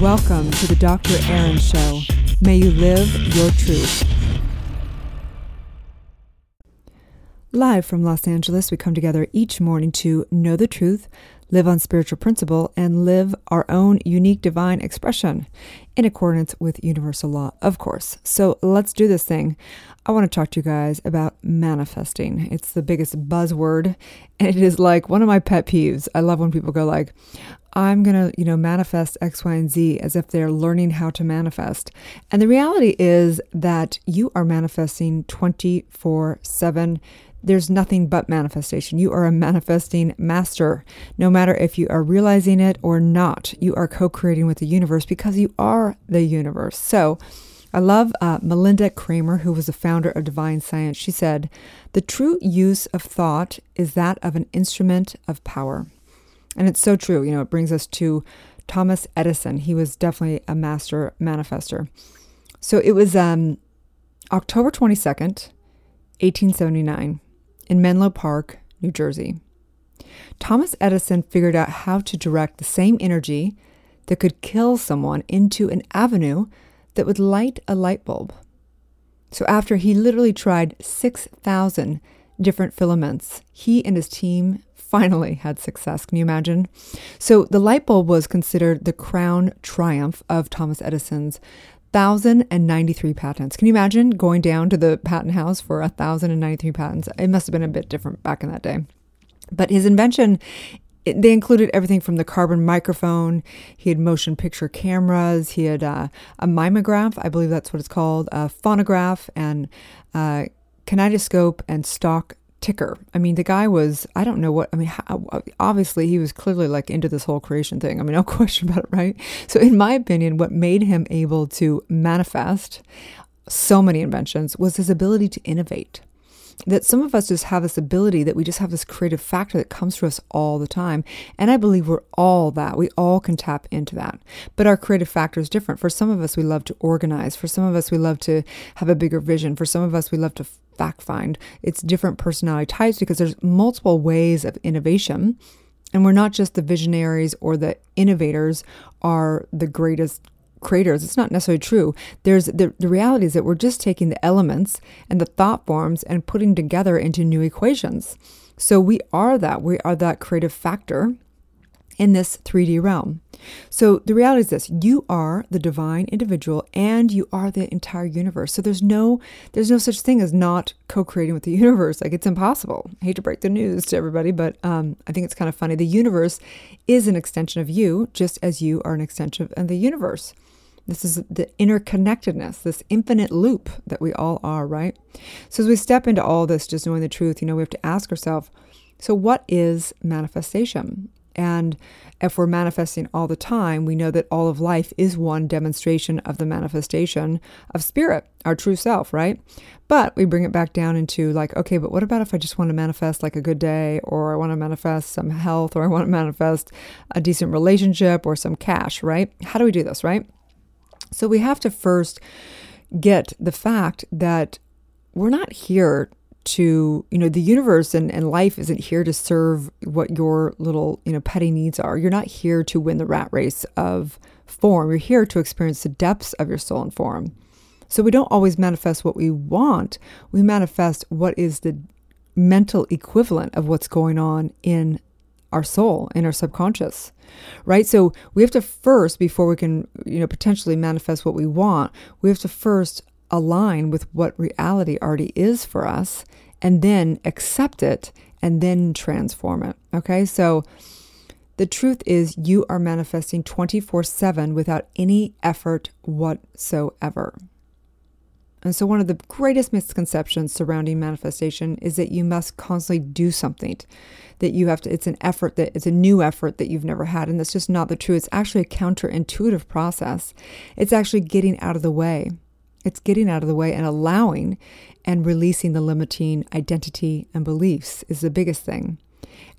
Welcome to the Dr. Erin Show. May you live your truth. Live from Los Angeles, we come together each morning to know the truth, live on spiritual principle, and live our own unique divine expression in accordance with universal law, of course. So let's do this thing. I want to talk to you guys about manifesting. It's the biggest buzzword, and it is like one of my pet peeves. I love when people go like, I'm going to, you know, manifest X, Y, and Z as if they're learning how to manifest. And the reality is that you are manifesting 24 7 there's nothing but manifestation. You are a manifesting master. No matter if you are realizing it or not, you are co creating with the universe because you are the universe. So, I love uh, Malinda Cramer, who was the founder of Divine Science. She said, The true use of thought is that of an instrument of power. And it's so true. You know, it brings us to Thomas Edison. He was definitely a master manifester. So it was um, October 22nd, 1879 in Menlo Park, New Jersey. Thomas Edison figured out how to direct the same energy that could kill someone into an avenue that would light a light bulb. So, after he literally tried 6,000 different filaments, he and his team finally had success. Can you imagine? So, the light bulb was considered the crown triumph of Thomas Edison's 1,093 patents. Can you imagine going down to the patent house for 1,093 patents? It must have been a bit different back in that day. But his invention, it, they included everything from the carbon microphone, he had motion picture cameras, he had uh, a mimeograph, I believe that's what it's called, a phonograph, and uh, kinetoscope and stock ticker. I mean, the guy was, I don't know what, I mean, obviously he was clearly like into this whole creation thing. I mean, no question about it, right? So, in my opinion, what made him able to manifest so many inventions was his ability to innovate that some of us just have this ability that we just have this creative factor that comes to us all the time. And I believe we're all that. We all can tap into that. But our creative factor is different. For some of us, we love to organize. For some of us, we love to have a bigger vision. For some of us, we love to fact find. It's different personality types because there's multiple ways of innovation. And we're not just the visionaries or the innovators are the greatest creators. It's not necessarily true. There's the, the reality is that we're just taking the elements and the thought forms and putting together into new equations. So we are that. We are that creative factor in this 3D realm. So the reality is this, you are the divine individual and you are the entire universe. So there's no there's no such thing as not co-creating with the universe. Like it's impossible. I hate to break the news to everybody, but um, I think it's kind of funny. The universe is an extension of you, just as you are an extension of the universe. This is the interconnectedness, this infinite loop that we all are, right? So as we step into all this, just knowing the truth, you know, we have to ask ourselves, so what is manifestation? And if we're manifesting all the time, we know that all of life is one demonstration of the manifestation of spirit, our true self, right? But we bring it back down into like, okay, but what about if I just want to manifest like a good day, or I want to manifest some health, or I want to manifest a decent relationship or some cash, right? How do we do this, right? So we have to first get the fact that we're not here to, you know, the universe and, and life isn't here to serve what your little, you know, petty needs are. You're not here to win the rat race of form. You're here to experience the depths of your soul and form. So we don't always manifest what we want. We manifest what is the mental equivalent of what's going on in our soul in our subconscious right? So we have to first before we can you know potentially manifest what we want we have to first align with what reality already is for us and then accept it and then transform it okay? So the truth is you are manifesting 24/7 without any effort whatsoever and so, one of the greatest misconceptions surrounding manifestation is that you must constantly do something, that you have to, it's an effort that it's a new effort that you've never had. And that's just not the truth. It's actually a counterintuitive process. It's actually getting out of the way. It's getting out of the way and allowing and releasing the limiting identity and beliefs is the biggest thing.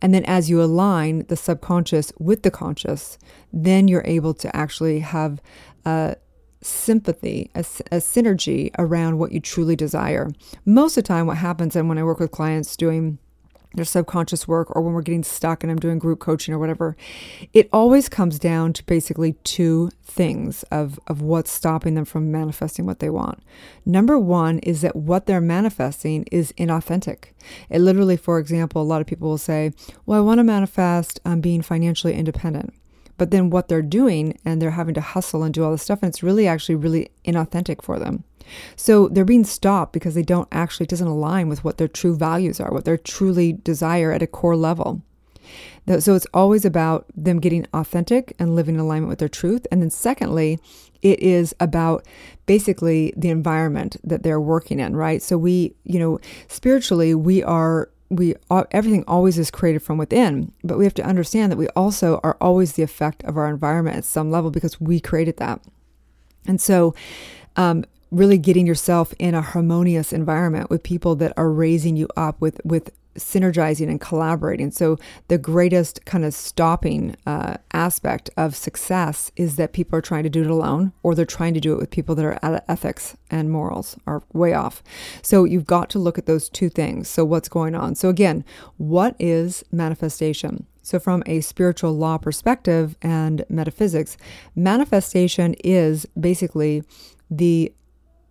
And then as you align the subconscious with the conscious, then you're able to actually have a, sympathy, a, a, synergy around what you truly desire. Most of the time, what happens, and when I work with clients doing their subconscious work or when we're getting stuck and I'm doing group coaching or whatever, it always comes down to basically two things of, of what's stopping them from manifesting what they want. Number one is that what they're manifesting is inauthentic. It literally, for example, a lot of people will say, Well, I want to manifest um, being financially independent. But then what they're doing and they're having to hustle and do all this stuff, and it's really actually really inauthentic for them. So they're being stopped because they don't actually, doesn't align with what their true values are, what they truly desire at a core level. So it's always about them getting authentic and living in alignment with their truth. And then, secondly, it is about basically the environment that they're working in, right? So we, you know, spiritually, we are we everything always is created from within but we have to understand that we also are always the effect of our environment at some level because we created that. And so um, really getting yourself in a harmonious environment with people that are raising you up with with synergizing and collaborating. So the greatest kind of stopping uh, aspect of success is that people are trying to do it alone, or they're trying to do it with people that are ethics and morals are way off. So you've got to look at those two things. So what's going on? So again, what is manifestation? So, from a spiritual law perspective and metaphysics, manifestation is basically the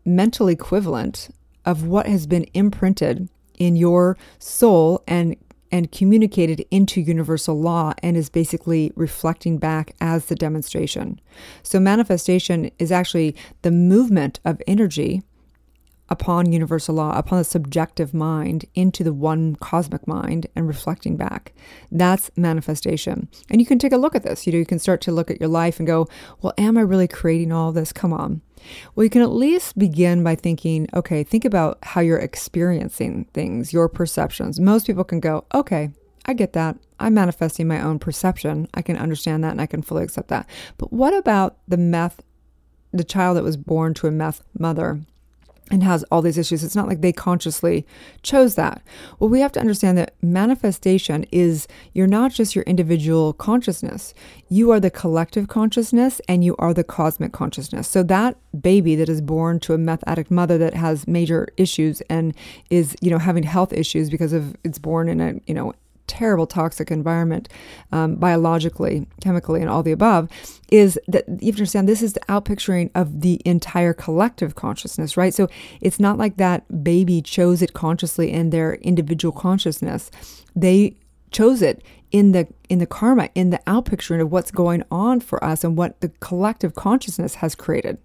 mental equivalent of what has been imprinted in your soul and and communicated into universal law and is basically reflecting back as the demonstration. So manifestation is actually the movement of energy upon universal law, upon the subjective mind into the one cosmic mind and reflecting back. That's manifestation. And you can take a look at this. You know, you can start to look at your life and go, well, am I really creating all this? Come on. Well, you can at least begin by thinking, okay, think about how you're experiencing things, your perceptions. Most people can go, okay, I get that. I'm manifesting my own perception. I can understand that and I can fully accept that. But what about the meth, the child that was born to a meth mother? And has all these issues. It's not like they consciously chose that. Well, we have to understand that manifestation is you're not just your individual consciousness, you are the collective consciousness and you are the cosmic consciousness. So that baby that is born to a meth addict mother that has major issues and is, you know, having health issues because of it's born in a, you know, terrible toxic environment, um, biologically, chemically, and all the above, is that you have to understand this is the outpicturing of the entire collective consciousness, right? So it's not like that baby chose it consciously in their individual consciousness. They chose it in the in the karma in the outpicturing of what's going on for us and what the collective consciousness has created.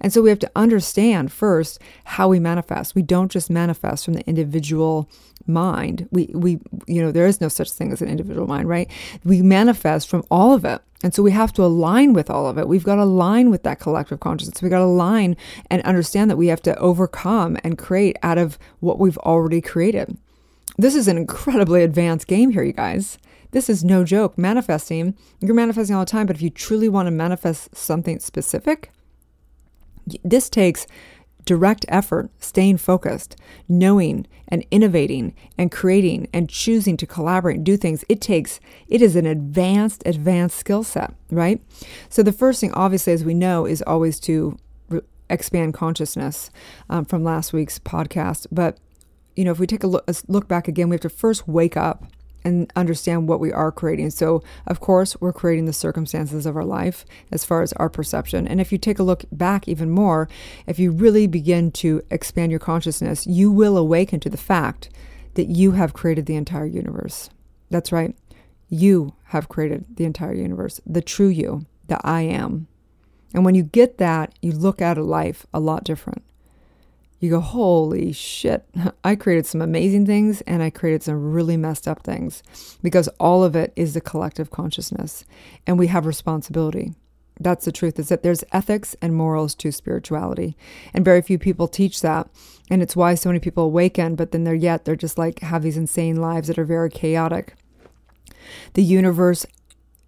And so we have to understand first how we manifest. We don't just manifest from the individual mind. We we you know there is no such thing as an individual mind right? We manifest from all of it. And so we have to align with all of it. We've got to align with that collective consciousness. We got to align and understand that we have to overcome and create out of what we've already created. This is an incredibly advanced game here, you guys. This is no joke. Manifesting, you're manifesting all the time, but if you truly want to manifest something specific, this takes direct effort, staying focused, knowing and innovating and creating and choosing to collaborate and do things. It takes, it is an advanced, advanced skill set, right? So the first thing, obviously, as we know, is always to re- expand consciousness um, from last week's podcast. But you know, if we take a look, a look back again, we have to first wake up and understand what we are creating. So, of course, we're creating the circumstances of our life as far as our perception. And if you take a look back even more, if you really begin to expand your consciousness, you will awaken to the fact that you have created the entire universe. That's right. You have created the entire universe, the true you, the I am. And when you get that, you look at a life a lot different you go, holy shit, I created some amazing things and I created some really messed up things because all of it is the collective consciousness and we have responsibility. That's the truth is that there's ethics and morals to spirituality. And very few people teach that. And it's why so many people awaken, but then they're yet, they're just like have these insane lives that are very chaotic. The universe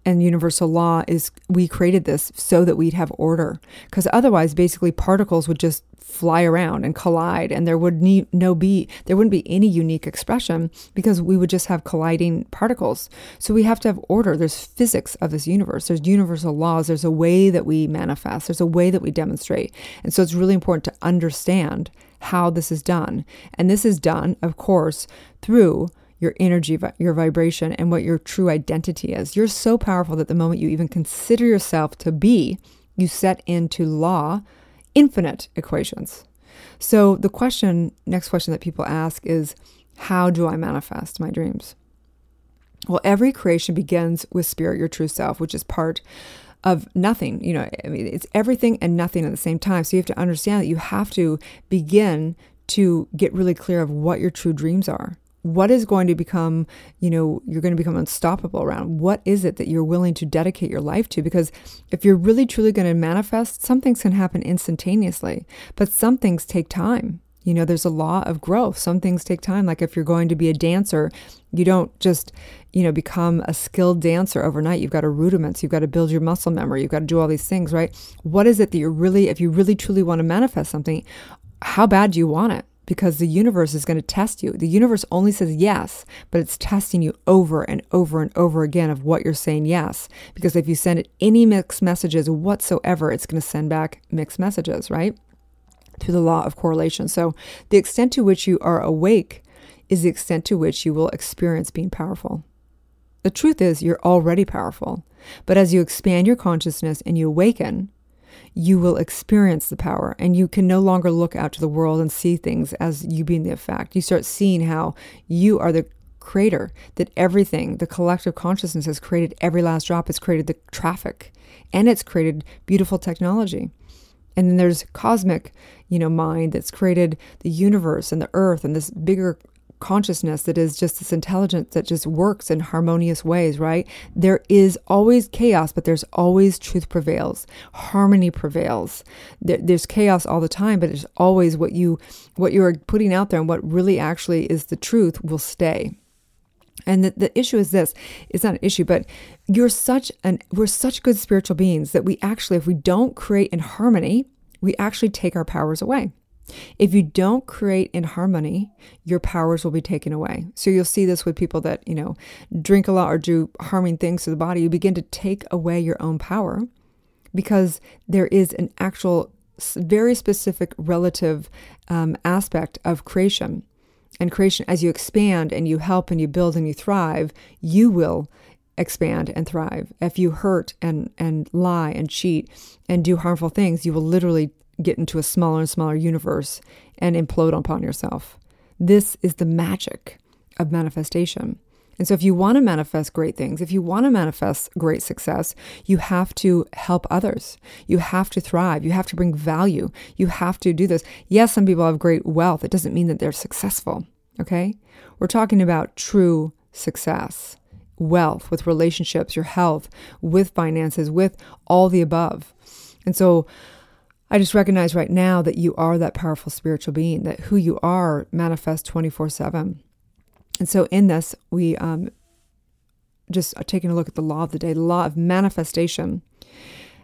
and universal law is we created this so that we'd have order because otherwise basically particles would just fly around and collide and there would need no be there wouldn't be any unique expression because we would just have colliding particles. So we have to have order. There's physics of this universe. There's universal laws. There's a way that we manifest. There's a way that we demonstrate. And so it's really important to understand how this is done. And this is done of course through your energy, your vibration, and what your true identity is. You're so powerful that the moment you even consider yourself to be, you set into law infinite equations. So the question, next question that people ask is, how do I manifest my dreams? Well, every creation begins with spirit, your true self, which is part of nothing. You know, I mean, it's everything and nothing at the same time. So you have to understand that you have to begin to get really clear of what your true dreams are. What is going to become, you know, you're going to become unstoppable around? What is it that you're willing to dedicate your life to? Because if you're really truly going to manifest, some things can happen instantaneously, but some things take time. You know, there's a law of growth. Some things take time. Like if you're going to be a dancer, you don't just, you know, become a skilled dancer overnight. You've got to rudiments. You've got to build your muscle memory. You've got to do all these things, right? What is it that you're really, if you really truly want to manifest something, how bad do you want it? Because the universe is going to test you. The universe only says yes, but it's testing you over and over and over again of what you're saying yes. Because if you send it any mixed messages whatsoever, it's going to send back mixed messages, right? Through the law of correlation. So the extent to which you are awake is the extent to which you will experience being powerful. The truth is, you're already powerful. But as you expand your consciousness and you awaken, you will experience the power and you can no longer look out to the world and see things as you being the effect. You start seeing how you are the creator, that everything, the collective consciousness has created every last drop, it's created the traffic, and it's created beautiful technology. And then there's cosmic, you know, mind that's created the universe and the earth and this bigger consciousness that is just this intelligence that just works in harmonious ways, right? There is always chaos, but there's always truth prevails. Harmony prevails. There, there's chaos all the time, but it's always what you what you are putting out there and what really actually is the truth will stay. And the, the issue is this it's not an issue, but you're such an we're such good spiritual beings that we actually, if we don't create in harmony, we actually take our powers away. If you don't create in harmony, your powers will be taken away. So you'll see this with people that, you know, drink a lot or do harming things to the body. You begin to take away your own power because there is an actual, very specific relative um, aspect of creation. And creation, as you expand and you help and you build and you thrive, you will expand and thrive. If you hurt and, and lie and cheat and do harmful things, you will literally get into a smaller and smaller universe and implode upon yourself. This is the magic of manifestation. And so, if you want to manifest great things, if you want to manifest great success, you have to help others. You have to thrive. You have to bring value. You have to do this. Yes, some people have great wealth. It doesn't mean that they're successful. Okay? We're talking about true success, wealth with relationships, your health, with finances, with all the above. And so, I just recognize right now that you are that powerful spiritual being, that who you are manifests 24 7. And so in this, we um, just are taking a look at the law of the day, the law of manifestation.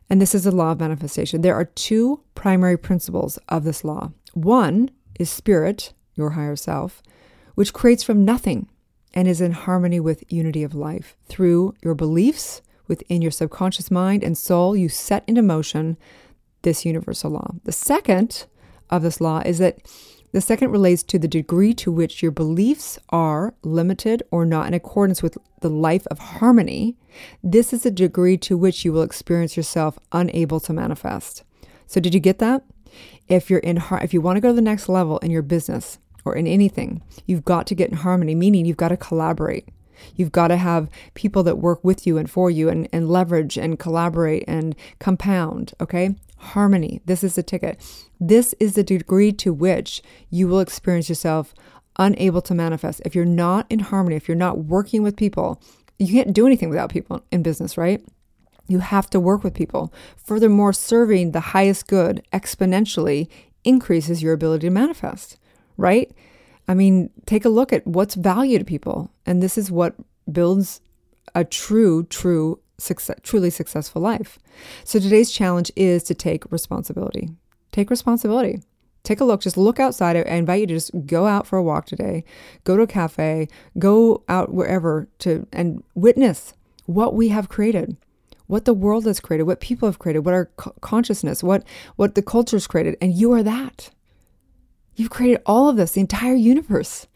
And this is the law of manifestation. There are two primary principles of this law. One is spirit, your higher self, which creates from nothing and is in harmony with unity of life. Through your beliefs within your subconscious mind and soul, you set into motion this universal law. The second of this law is that the second relates to the degree to which your beliefs are limited or not in accordance with the life of harmony. This is the degree to which you will experience yourself unable to manifest. So, did you get that? If you're in, if you want to go to the next level in your business or in anything, you've got to get in harmony. Meaning, you've got to collaborate. You've got to have people that work with you and for you and, and leverage and collaborate and compound. Okay harmony. This is the ticket. This is the degree to which you will experience yourself unable to manifest. If you're not in harmony, if you're not working with people, you can't do anything without people in business, right? You have to work with people. Furthermore, serving the highest good exponentially increases your ability to manifest, right? I mean, take a look at what's value to people. And this is what builds a true, true success, truly successful life. So today's challenge is to take responsibility. Take responsibility. Take a look, just look outside. I invite you to just go out for a walk today, go to a cafe, go out wherever to and witness what we have created, what the world has created, what people have created, what our consciousness, what what the culture's created, and you are that. You've created all of this, the entire universe.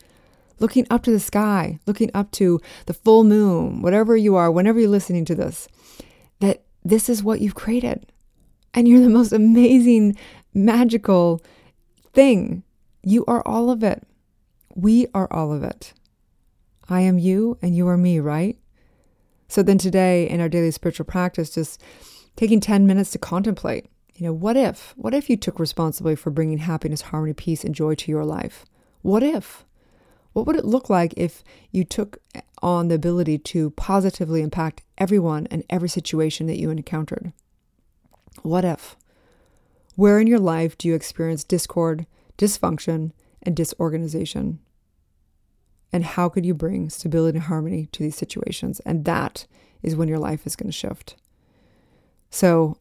Looking up to the sky, looking up to the full moon, whatever you are, whenever you're listening to this, that this is what you've created. And you're the most amazing, magical thing. You are all of it. We are all of it. I am you and you are me, right? So then today in our daily spiritual practice, just taking 10 minutes to contemplate, you know, what if? What if you took responsibility for bringing happiness, harmony, peace, and joy to your life? What if? What would it look like if you took on the ability to positively impact everyone and every situation that you encountered? What if? Where in your life do you experience discord, dysfunction, and disorganization? And how could you bring stability and harmony to these situations? And that is when your life is going to shift. So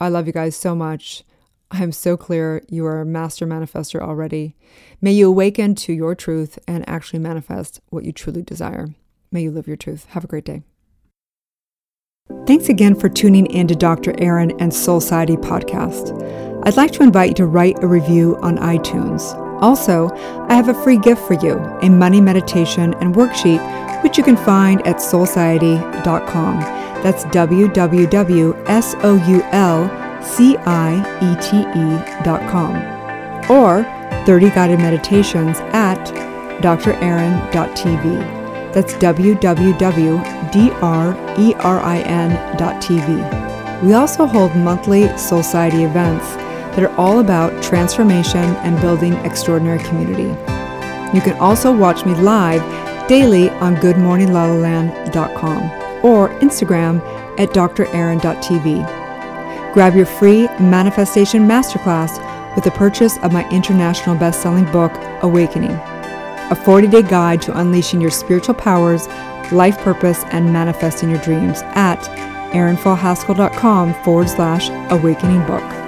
I love you guys so much. I'm so clear you are a master manifester already. May you awaken to your truth and actually manifest what you truly desire. May you live your truth. Have a great day. Thanks again for tuning in to Dr. Erin and Soulciety podcast. I'd like to invite you to write a review on iTunes. Also, I have a free gift for you a money meditation and worksheet, which you can find at soulciety.com. That's www.soulciety.com. Or 30 guided meditations at drerin.tv. That's www.drerin.tv. We also hold monthly Soulciety events that are all about transformation and building extraordinary community. You can also watch me live daily on goodmorninglalaland.com or Instagram at drerin.tv. Grab your free manifestation masterclass with the purchase of my international best-selling book, Awakening, a 40-day guide to unleashing your spiritual powers, life purpose, and manifesting your dreams at erinfallhaskell.com forward slash awakening book.